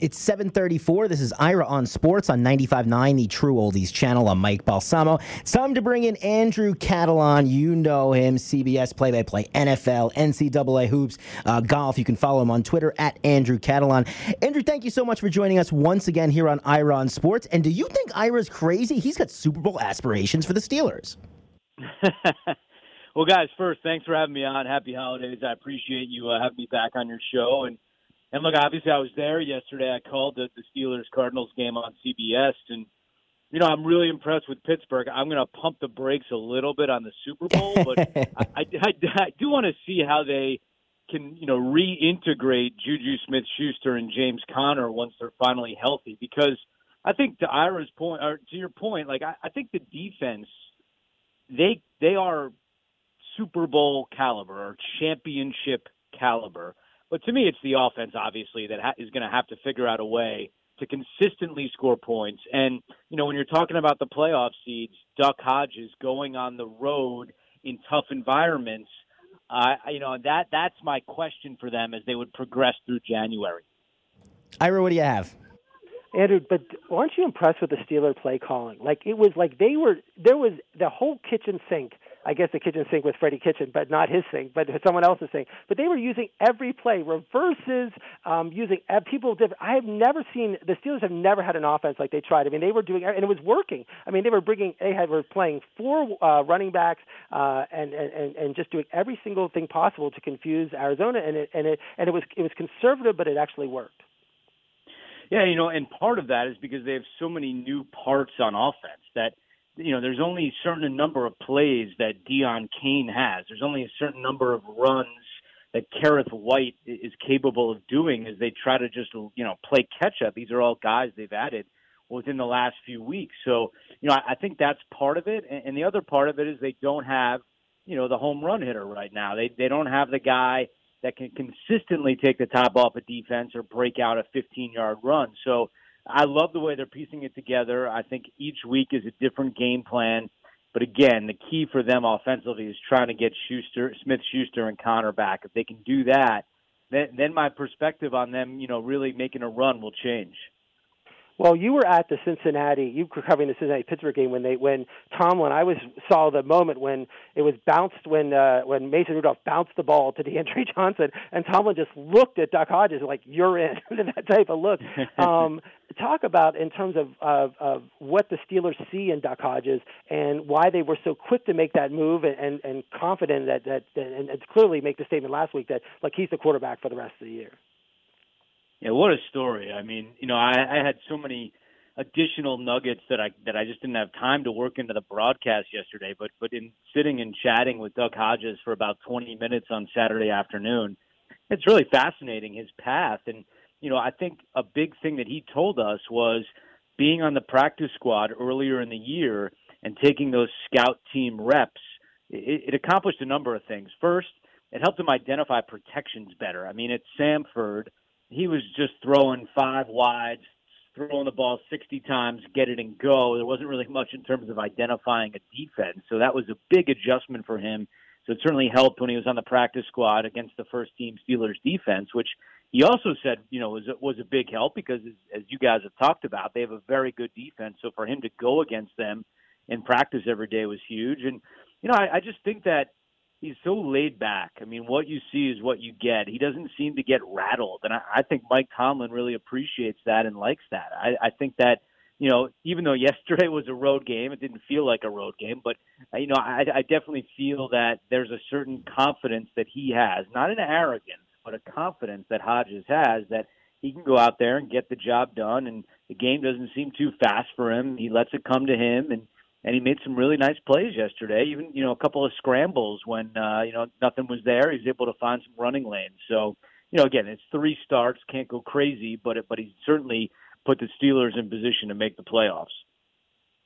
It's 734. This is Ira on Sports on 95.9, the True Oldies channel. I'm Mike Balsamo. It's time to bring in Andrew Catalon. You know him, CBS play-by-play, NFL, NCAA hoops, uh, golf. You can follow him on Twitter at Andrew Catalon. Andrew, thank you so much for joining us once again here on Ira on Sports. And do you think Ira's crazy? He's got Super Bowl aspirations for the Steelers. well, guys, first, thanks for having me on. Happy holidays. I appreciate you uh, having me back on your show. And and look, obviously, I was there yesterday. I called the, the Steelers Cardinals game on CBS, and you know, I'm really impressed with Pittsburgh. I'm going to pump the brakes a little bit on the Super Bowl, but I, I, I, I do want to see how they can, you know, reintegrate Juju Smith-Schuster and James Conner once they're finally healthy. Because I think to Ira's point, or to your point, like I, I think the defense, they they are Super Bowl caliber or championship caliber but to me, it's the offense, obviously, that ha- is going to have to figure out a way to consistently score points. And, you know, when you're talking about the playoff seeds, Duck Hodges going on the road in tough environments, uh, you know, that that's my question for them as they would progress through January. Ira, what do you have? Andrew, but aren't you impressed with the Steeler play calling? Like it was like they were there was the whole kitchen sink I guess the kitchen sink was Freddie Kitchen, but not his sink, but someone else's sink. But they were using every play, reverses, um, using people. Different. I have never seen the Steelers have never had an offense like they tried. I mean, they were doing, and it was working. I mean, they were bringing, they had were playing four uh, running backs, uh, and, and and just doing every single thing possible to confuse Arizona, and it and it and it was it was conservative, but it actually worked. Yeah, you know, and part of that is because they have so many new parts on offense that you know, there's only a certain number of plays that Deon Cain has. There's only a certain number of runs that Kerrith Whyte is capable of doing as they try to just, you know, play catch up. These are all guys they've added within the last few weeks. So, you know, I, I think that's part of it. And, and the other part of it is they don't have, you know, the home run hitter right now. They they don't have the guy that can consistently take the top off a defense or break out a 15 yard run. So, I love the way they're piecing it together. I think each week is a different game plan. But again, the key for them offensively is trying to get Schuster, Smith, Schuster, and Conner back. If they can do that, then then my perspective on them, you know, really making a run will change. Well, you were at the Cincinnati. You were covering the Cincinnati Pittsburgh game when they when Tomlin. I was saw the moment when it was bounced when uh, when Mason Rudolph bounced the ball to DeAndre Johnson, and Tomlin just looked at Duck Hodges like you're in that type of look. Um, talk about in terms of, of of what the Steelers see in Duck Hodges and why they were so quick to make that move and and, and confident that that and, and clearly make the statement last week that like he's the quarterback for the rest of the year. Yeah, what a story. I mean, you know, I, I had so many additional nuggets that I that I just didn't have time to work into the broadcast yesterday. But but in sitting and chatting with Duck Hodges for about 20 minutes on Saturday afternoon, it's really fascinating his path. And you know, I think a big thing that he told us was being on the practice squad earlier in the year and taking those scout team reps. It, it accomplished a number of things. First, it helped him identify protections better. I mean, at Samford he was just throwing five wides, throwing the ball 60 times, get it and go. There wasn't really much in terms of identifying a defense. So that was a big adjustment for him. So it certainly helped when he was on the practice squad against the first team Steelers defense, which he also said, you know, was was a big help because as, as you guys have talked about, they have a very good defense. So for him to go against them in practice every day was huge. And you know, I, I just think that he's so laid back. I mean, what you see is what you get. He doesn't seem to get rattled, and I, I think Mike Tomlin really appreciates that and likes that. I, I think that you know, even though yesterday was a road game, it didn't feel like a road game, but uh, you know, I, I definitely feel that there's a certain confidence that he has, not an arrogance, but a confidence that Hodges has that he can go out there and get the job done, and the game doesn't seem too fast for him. He lets it come to him, and and he made some really nice plays yesterday. Even you know a couple of scrambles when uh, you know nothing was there. He's able to find some running lanes. So you know again, it's three starts, can't go crazy, but it, but he certainly put the Steelers in position to make the playoffs.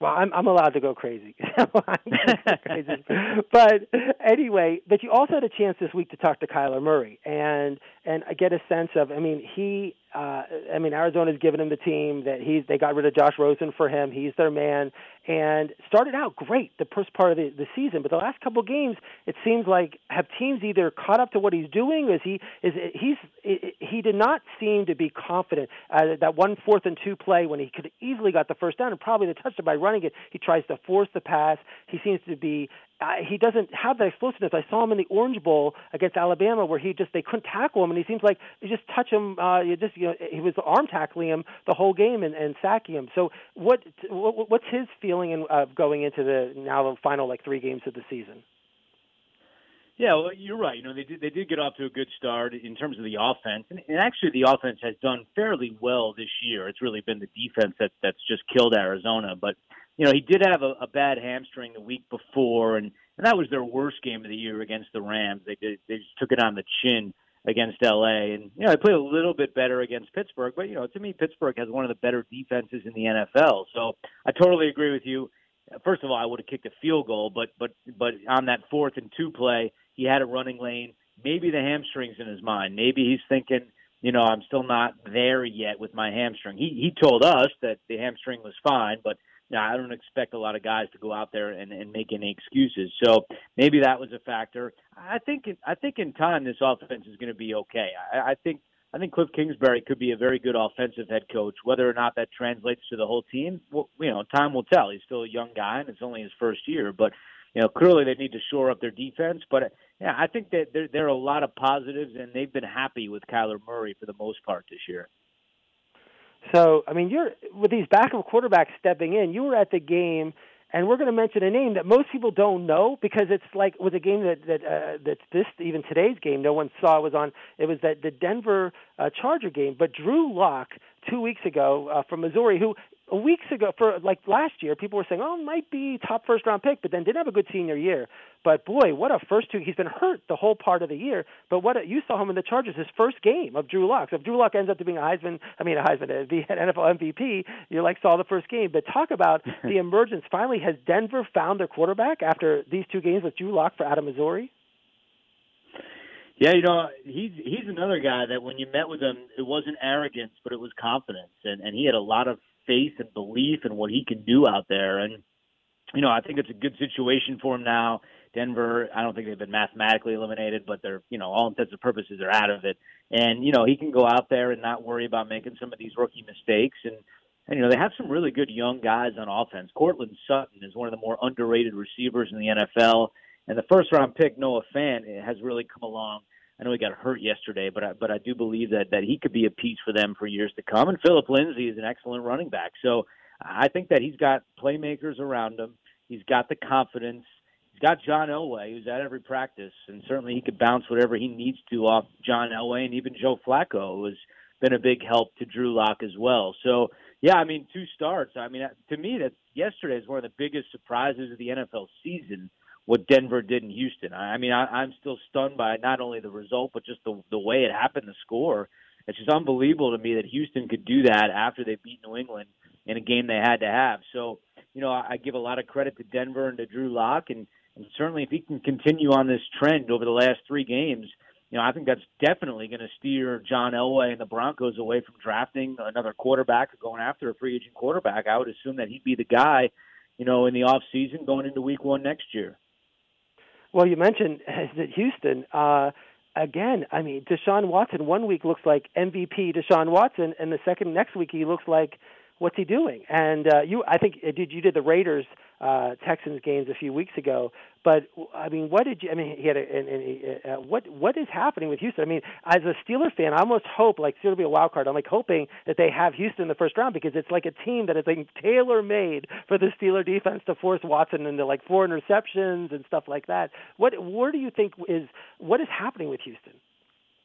Well, I'm I'm allowed to go crazy. crazy. but anyway, but you also had a chance this week to talk to Kyler Murray and and I get a sense of. I mean, he uh, I mean, Arizona's given him the team that he's. They got rid of Josh Rosen for him. He's their man, and started out great the first part of the, the season. But the last couple games, it seems like have teams either caught up to what he's doing? Is he is he's he did not seem to be confident. Uh, that one fourth and two play when he could easily got the first down and probably the touchdown by running it. He tries to force the pass. He seems to be uh, he doesn't have that explosiveness. I saw him in the Orange Bowl against Alabama, where he just they couldn't tackle him, and he seems like you just touch him. Uh, you just you know he was arm tackling him the whole game and, and sacking him. So what, what what's his feeling in, uh, going into the now the final like three games of the season? Yeah, well, you're right. You know, they did they did get off to a good start in terms of the offense, and, and actually the offense has done fairly well this year. It's really been the defense that that's just killed Arizona. But you know, he did have a, a bad hamstring the week before, and and that was their worst game of the year against the Rams. They did, they just took it on the chin against LA, and you know they played a little bit better against Pittsburgh. But you know, to me, Pittsburgh has one of the better defenses in the NFL. So I totally agree with you. First of all, I would have kicked a field goal, but but but on that fourth and two play, he had a running lane. Maybe the hamstrings in his mind. Maybe he's thinking, you know, I'm still not there yet with my hamstring. He he told us that the hamstring was fine, but now, I don't expect a lot of guys to go out there and, and make any excuses. So maybe that was a factor. I think I think in time this offense is going to be okay. I, I think I think Cliff Kingsbury could be a very good offensive head coach. Whether or not that translates to the whole team, well, you know, time will tell. He's still a young guy and it's only his first year, but you know, clearly they need to shore up their defense. But yeah, I think that there, there are a lot of positives, and they've been happy with Kyler Murray for the most part this year. So, I mean, you're with these backup quarterbacks stepping in. You were at the game, and we're going to mention a name that most people don't know because it's like was a game that that uh, that this even today's game no one saw was on. It was that the Denver uh, Charger game, but Drew Lock two weeks ago uh, from Missouri, who weeks ago for like last year, people were saying, "Oh, might be top first round pick," but then didn't have a good senior year. But boy, what a first two! He's been hurt the whole part of the year. But what a, you saw him in the Chargers, his first game of Drew Lock. So if Drew Lock ends up to being a Heisman, I mean a Heisman, uh, an NFL MVP, you like saw the first game. But talk about the emergence. Finally, has Denver found their quarterback after these two games with Drew Lock for out of Missouri? Yeah, you know, he's he's another guy that when you met with him, it wasn't arrogance, but it was confidence, and and he had a lot of faith and belief in what he can do out there. And you know, I think it's a good situation for him now. Denver, I don't think they've been mathematically eliminated, but they're, you know, all intents and purposes, they're out of it. And, you know, he can go out there and not worry about making some of these rookie mistakes. And, and you know, they have some really good young guys on offense. Courtland Sutton is one of the more underrated receivers in the NFL. And the first round pick, Noah Fant, has really come along I know he got hurt yesterday, but I, but I do believe that that he could be a piece for them for years to come. And Phillip Lindsay is an excellent running back, so I think that he's got playmakers around him. He's got the confidence. He's got John Elway, who's at every practice, and certainly he could bounce whatever he needs to off John Elway, and even Joe Flacco has been a big help to Drew Lock as well. So yeah, I mean two starts. I mean to me that yesterday is one of the biggest surprises of the NFL season what Denver did in Houston. I mean, I, I'm still stunned by not only the result, but just the the way it happened, the score. It's just unbelievable to me that Houston could do that after they beat New England in a game they had to have. So, you know, I, I give a lot of credit to Denver and to Drew Lock, and, and certainly if he can continue on this trend over the last three games, you know, I think that's definitely going to steer John Elway and the Broncos away from drafting another quarterback or going after a free agent quarterback. I would assume that he'd be the guy, you know, in the off season going into Week One next year. Well, you mentioned that Houston. Uh, again, I mean, Deshaun Watson. One week looks like MVP Deshaun Watson, and the second next week he looks like what's he doing? And uh, you, I think, uh, did you did the Raiders uh, Texans games a few weeks ago? But I mean, what did you? I mean, he had a, and, and, uh, what what is happening with Houston? I mean, as a Steeler fan, I almost hope like it'll be a wild card. I'm like hoping that they have Houston in the first round because it's like a team that is like tailor made for the Steeler defense to force Watson into like four interceptions and stuff like that. What where do you think is what is happening with Houston?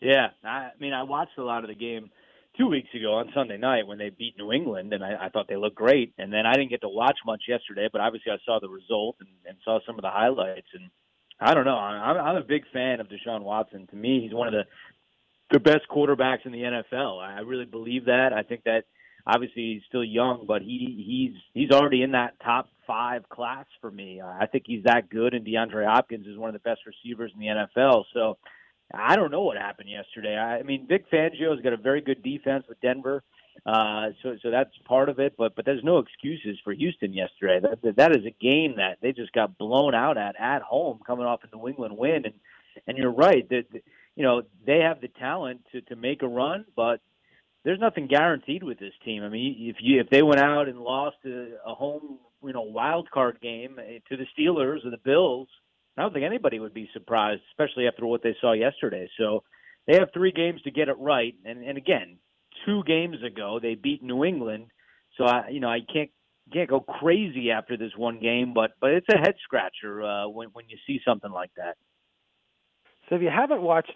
Yeah, I mean, I watched a lot of the game two weeks ago on Sunday night when they beat New England, and I, I thought they looked great. And then I didn't get to watch much yesterday, but obviously I saw the result and, and saw some of the highlights. And I don't know, I'm, I'm a big fan of Deshaun Watson. To me, he's one of the the best quarterbacks in the NFL. I really believe that. I think that obviously he's still young, but he he's he's already in that top five class for me. I think he's that good, and DeAndre Hopkins is one of the best receivers in the NFL. So I don't know what happened yesterday. I, I mean, Vic Fangio's got a very good defense with Denver, uh, so so that's part of it. But but there's no excuses for Houston yesterday. That that is a game that they just got blown out at at home, coming off a New England win. And and you're right that you know they have the talent to to make a run, but there's nothing guaranteed with this team. I mean, if you if they went out and lost a, a home you know wild card game to the Steelers or the Bills I don't think anybody would be surprised, especially after what they saw yesterday. So they have three games to get it right. And and again, two games ago they beat New England. So I you know I can't can't go crazy after this one game, but but it's a head scratcher uh, when when you see something like that. So if you haven't watched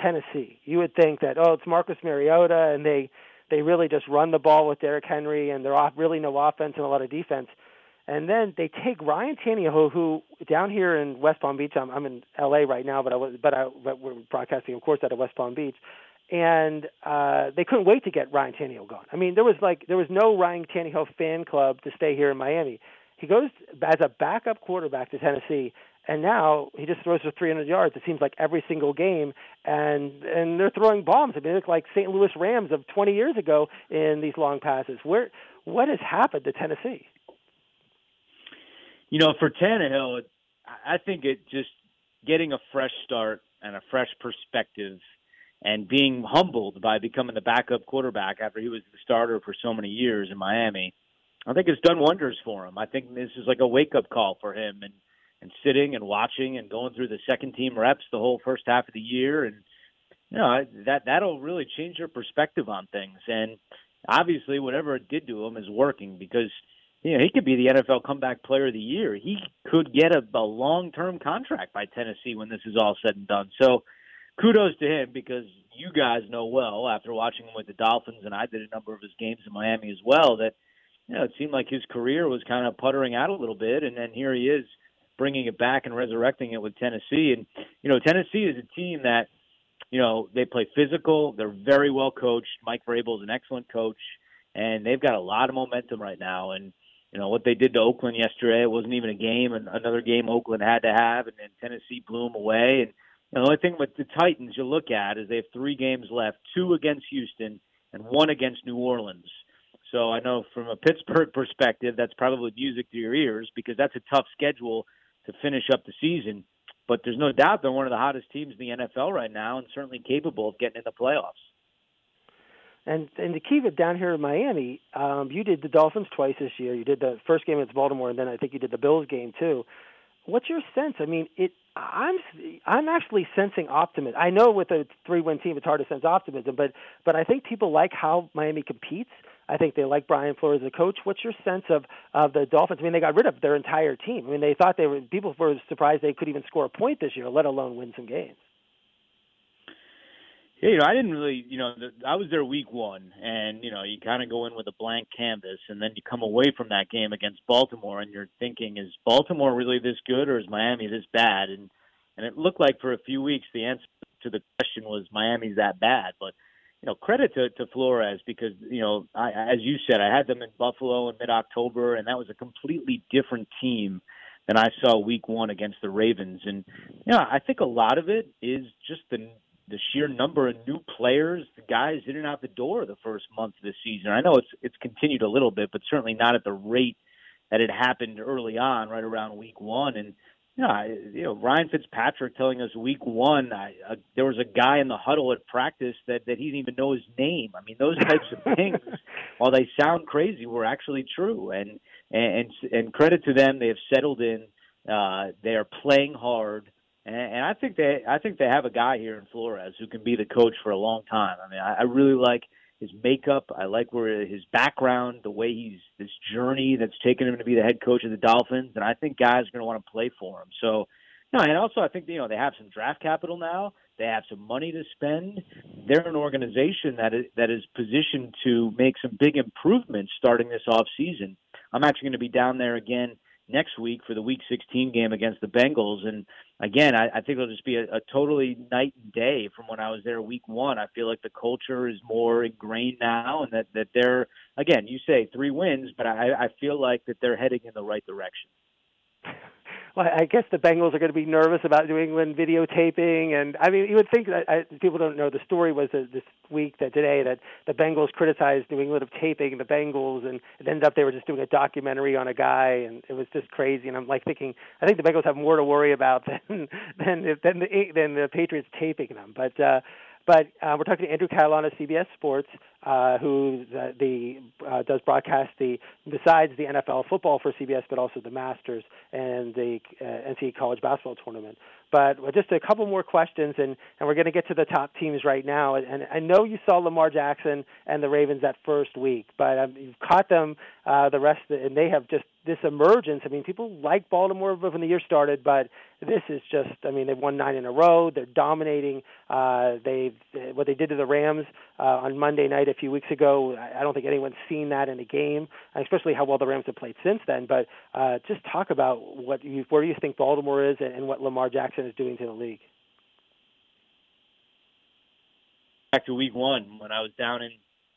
Tennessee, you would think that oh it's Marcus Mariota and they they really just run the ball with Derrick Henry and they're off really no offense and a lot of defense. And then they take Ryan Tannehill, who down here in West Palm Beach. I'm, I'm in L.A. right now, but I was, but I, but we're broadcasting, of course, out of West Palm Beach. And uh, they couldn't wait to get Ryan Tannehill gone. I mean, there was like there was no Ryan Tannehill fan club to stay here in Miami. He goes as a backup quarterback to Tennessee, and now he just throws for 300 yards. It seems like every single game, and and they're throwing bombs. I mean, look like St. Louis Rams of 20 years ago in these long passes. Where what has happened to Tennessee? You know, for Tannehill, I think it just getting a fresh start and a fresh perspective and being humbled by becoming the backup quarterback after he was the starter for so many years in Miami. I think it's done wonders for him. I think this is like a wake up call for him and and sitting and watching and going through the second team reps the whole first half of the year and you know that that'll really change your perspective on things and obviously whatever it did to him is working because you know, he could be the NFL comeback player of the year. He could get a, a long term contract by Tennessee when this is all said and done. So kudos to him because you guys know well after watching him with the Dolphins, and I did a number of his games in Miami as well, that you know it seemed like his career was kind of puttering out a little bit, and then here he is bringing it back and resurrecting it with Tennessee. And you know, Tennessee is a team that you know they play physical. They're very well coached. Mike Vrabel is an excellent coach, and they've got a lot of momentum right now. And you know what they did to Oakland yesterday. It wasn't even a game, and another game Oakland had to have, and then Tennessee blew them away. And you know, the only thing with the Titans you look at is they have three games left: two against Houston and one against New Orleans. So I know from a Pittsburgh perspective, that's probably music to your ears because that's a tough schedule to finish up the season. But there's no doubt they're one of the hottest teams in the NFL right now, and certainly capable of getting in the playoffs. And and to keep it down here in Miami, um, you did the Dolphins twice this year. You did the first game against Baltimore, and then I think you did the Bills game too. What's your sense? I mean, it. I'm I'm actually sensing optimism. I know with a three-win team, it's hard to sense optimism, but but I think people like how Miami competes. I think they like Brian Flores as a coach. What's your sense of of the Dolphins? I mean, they got rid of their entire team. I mean, they thought they were people were surprised they could even score a point this year, let alone win some games. Yeah, you know, I didn't really, you know, the, I was there week one, and you know, you kind of go in with a blank canvas, and then you come away from that game against Baltimore, and you're thinking, is Baltimore really this good, or is Miami this bad? And and it looked like for a few weeks the answer to the question was Miami's that bad, but you know, credit to, to Flores because you know, I, as you said, I had them in Buffalo in mid-October, and that was a completely different team than I saw week one against the Ravens. And you know, I think a lot of it is just the the sheer number of new players, the guys in and out the door the first month of the season. I know it's it's continued a little bit, but certainly not at the rate that it happened early on, right around week one. And you know, I, you know Ryan Fitzpatrick telling us week one, I, uh, there was a guy in the huddle at practice that that he didn't even know his name. I mean, those types of things, while they sound crazy, were actually true. And and and credit to them, they have settled in. Uh, they are playing hard and, and I think they I think they have a guy here in Flores who can be the coach for a long time. I mean, I, I really like his makeup. I like where his background, the way he's this journey that's taken him to be the head coach of the Dolphins, and I think guys are going to want to play for him. So, no, and also I think you know they have some draft capital now. They have some money to spend. They're an organization that is that is positioned to make some big improvements starting this off season. I'm actually going to be down there again next week for the Week 16 game against the Bengals. And again, I, I think it'll just be a, a totally night and day from when I was there Week One. I feel like the culture is more ingrained now, and that that they're again, you say three wins, but I, I feel like that they're heading in the right direction. well, I guess the Bengals are going to be nervous about New England videotaping, and I mean, you would think that I, people don't know. The story was that this week, that today, that the Bengals criticized New England of taping the Bengals, and it ended up they were just doing a documentary on a guy, and it was just crazy. And I'm like thinking, I think the Bengals have more to worry about than than than the than the Patriots taping them. But uh, but uh, we're talking to Andrew Catalon of CBS Sports, uh, who uh, the uh, does broadcast the besides the NFL football for CBS, but also the Masters and the uh, NCAA college basketball tournament. But just a couple more questions, and, and we're going to get to the top teams right now. And I know you saw Lamar Jackson and the Ravens that first week, but um, you've caught them uh, the rest, the, and they have just this emergence. I mean, people like Baltimore when the year started, but this is just. I mean, they've won nine in a row. They're dominating. Uh, they've what they did to the Rams uh, on Monday night a few weeks ago. I don't think anyone's seen that in a game, especially how well the Rams have played since then. But uh, just talk about what you where you think Baltimore is and, and what Lamar Jackson is doing to the league. Back to week one when I was down in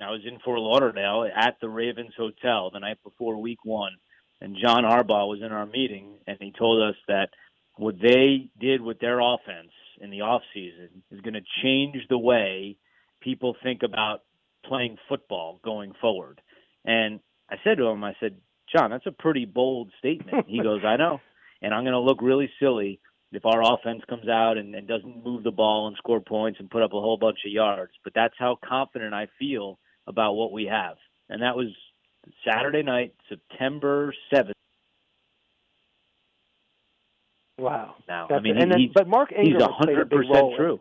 I was in Fort Lauderdale at the Ravens Hotel the night before week one and John Harbaugh was in our meeting, and he told us that what they did with their offense in the off season is going to change the way people think about playing football going forward. And I said to him, I said, John, that's a pretty bold statement. He goes, I know, and I'm going to look really silly if our offense comes out and, and doesn't move the ball and score points and put up a whole bunch of yards. But that's how confident I feel about what we have. And that was Saturday night, September 7th. Wow. Now, That's I mean, then, but Mark Ingram he's 100% true.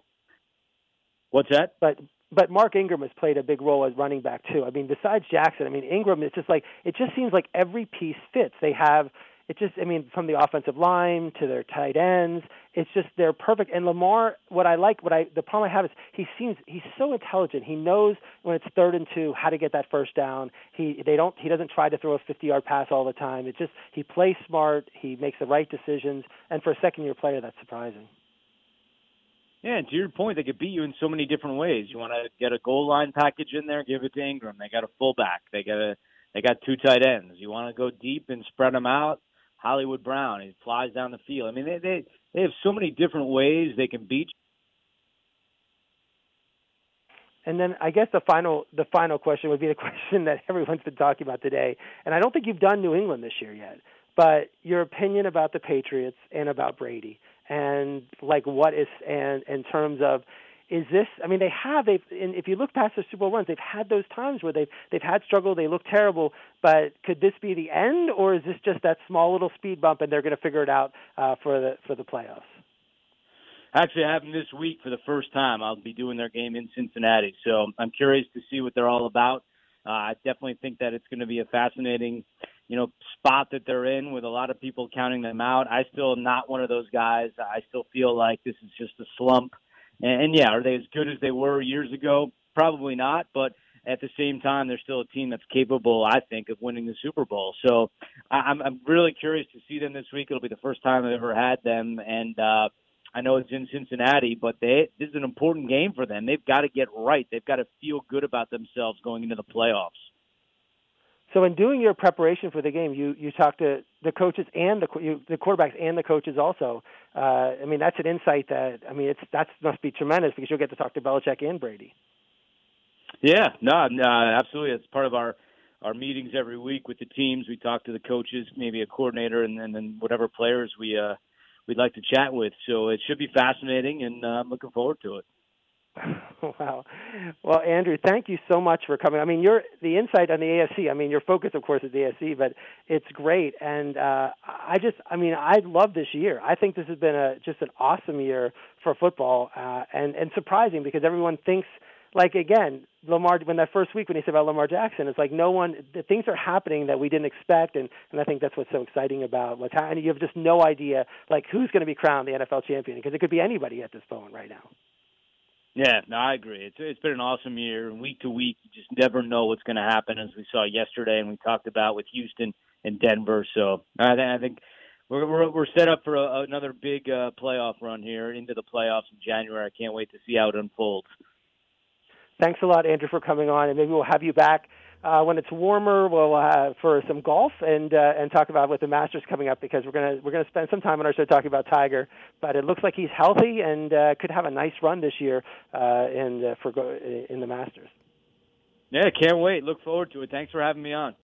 What's that? But but Mark Ingram has played a big role as running back too. I mean, besides Jackson, I mean Ingram. It's just like it just seems like every piece fits. They have it just I mean from the offensive line to their tight ends, it's just they're perfect. And Lamar, what I like, what I the problem I have is he seems he's so intelligent. He knows when it's third and two how to get that first down. He they don't he doesn't try to throw a 50-yard pass all the time. It's just he plays smart. He makes the right decisions. And for a second-year player, that's surprising. Yeah, and to your point, they could beat you in so many different ways. You want to get a goal line package in there, give it to Ingram. They got a fullback. They got a they got two tight ends. You want to go deep and spread them out. Hollywood Brown. He flies down the field. I mean, they they they have so many different ways they can beat. And then I guess the final the final question would be the question that everyone's been talking about today. And I don't think you've done New England this year yet, but your opinion about the Patriots and about Brady and like what is and in terms of is this I mean they have they've and if you look past the Super Bowl runs they've had those times where they've they've had struggle they look terrible but could this be the end or is this just that small little speed bump and they're going to figure it out uh, for the for the playoffs Actually, I have them this week for the first time. I'll be doing their game in Cincinnati, so I'm curious to see what they're all about. Uh, I definitely think that it's going to be a fascinating, you know, spot that they're in with a lot of people counting them out. I still am not one of those guys. I still feel like this is just a slump and, and yeah, are they as good as they were years ago? Probably not, but at the same time, they're still a team that's capable, I think, of winning the Super Bowl. So I'm, I'm really curious to see them this week. It'll be the first time I've ever had them, and uh, I know it's in Cincinnati, but they this is an important game for them. They've got to get right. They've got to feel good about themselves going into the playoffs. So in doing your preparation for the game, you you talk to the coaches and the you, the quarterbacks and the coaches also. Uh, I mean, that's an insight that I mean, it's that must be tremendous because you'll get to talk to Belichick and Brady. Yeah, no, no, absolutely. It's part of our our meetings every week with the teams. We talk to the coaches, maybe a coordinator, and, and then whatever players we uh, we'd like to chat with. So it should be fascinating, and uh, I'm looking forward to it. wow. Well, Andrew, thank you so much for coming. I mean, you're the insight on the ASC. I mean, your focus, of course, is the AFC, but it's great. And uh, I just, I mean, I love this year. I think this has been a just an awesome year for football, uh, and and surprising because everyone thinks like again Lamar when that first week when he said about Lamar Jackson, it's like no one the things are happening that we didn't expect, and and I think that's what's so exciting about what's happening. You have just no idea like who's going to be crowned the NFL champion because it could be anybody at this moment right now. Yeah, no, I agree. It's it's been an awesome year. And Week to week, you just never know what's going to happen, as we saw yesterday, and we talked about with Houston and Denver. So I, th- I think we're, we're we're set up for a, another big uh, playoff run here into the playoffs in January. I can't wait to see how it unfolds. Thanks a lot, Andrew, for coming on, and maybe we'll have you back Uh, when it's warmer, we'll uh, for some golf and uh, and talk about what the Masters coming up because we're gonna we're gonna spend some time on our show talking about Tiger. But it looks like he's healthy and uh, could have a nice run this year uh, in uh, for go- in the Masters. Yeah, can't wait. Look forward to it. Thanks for having me on.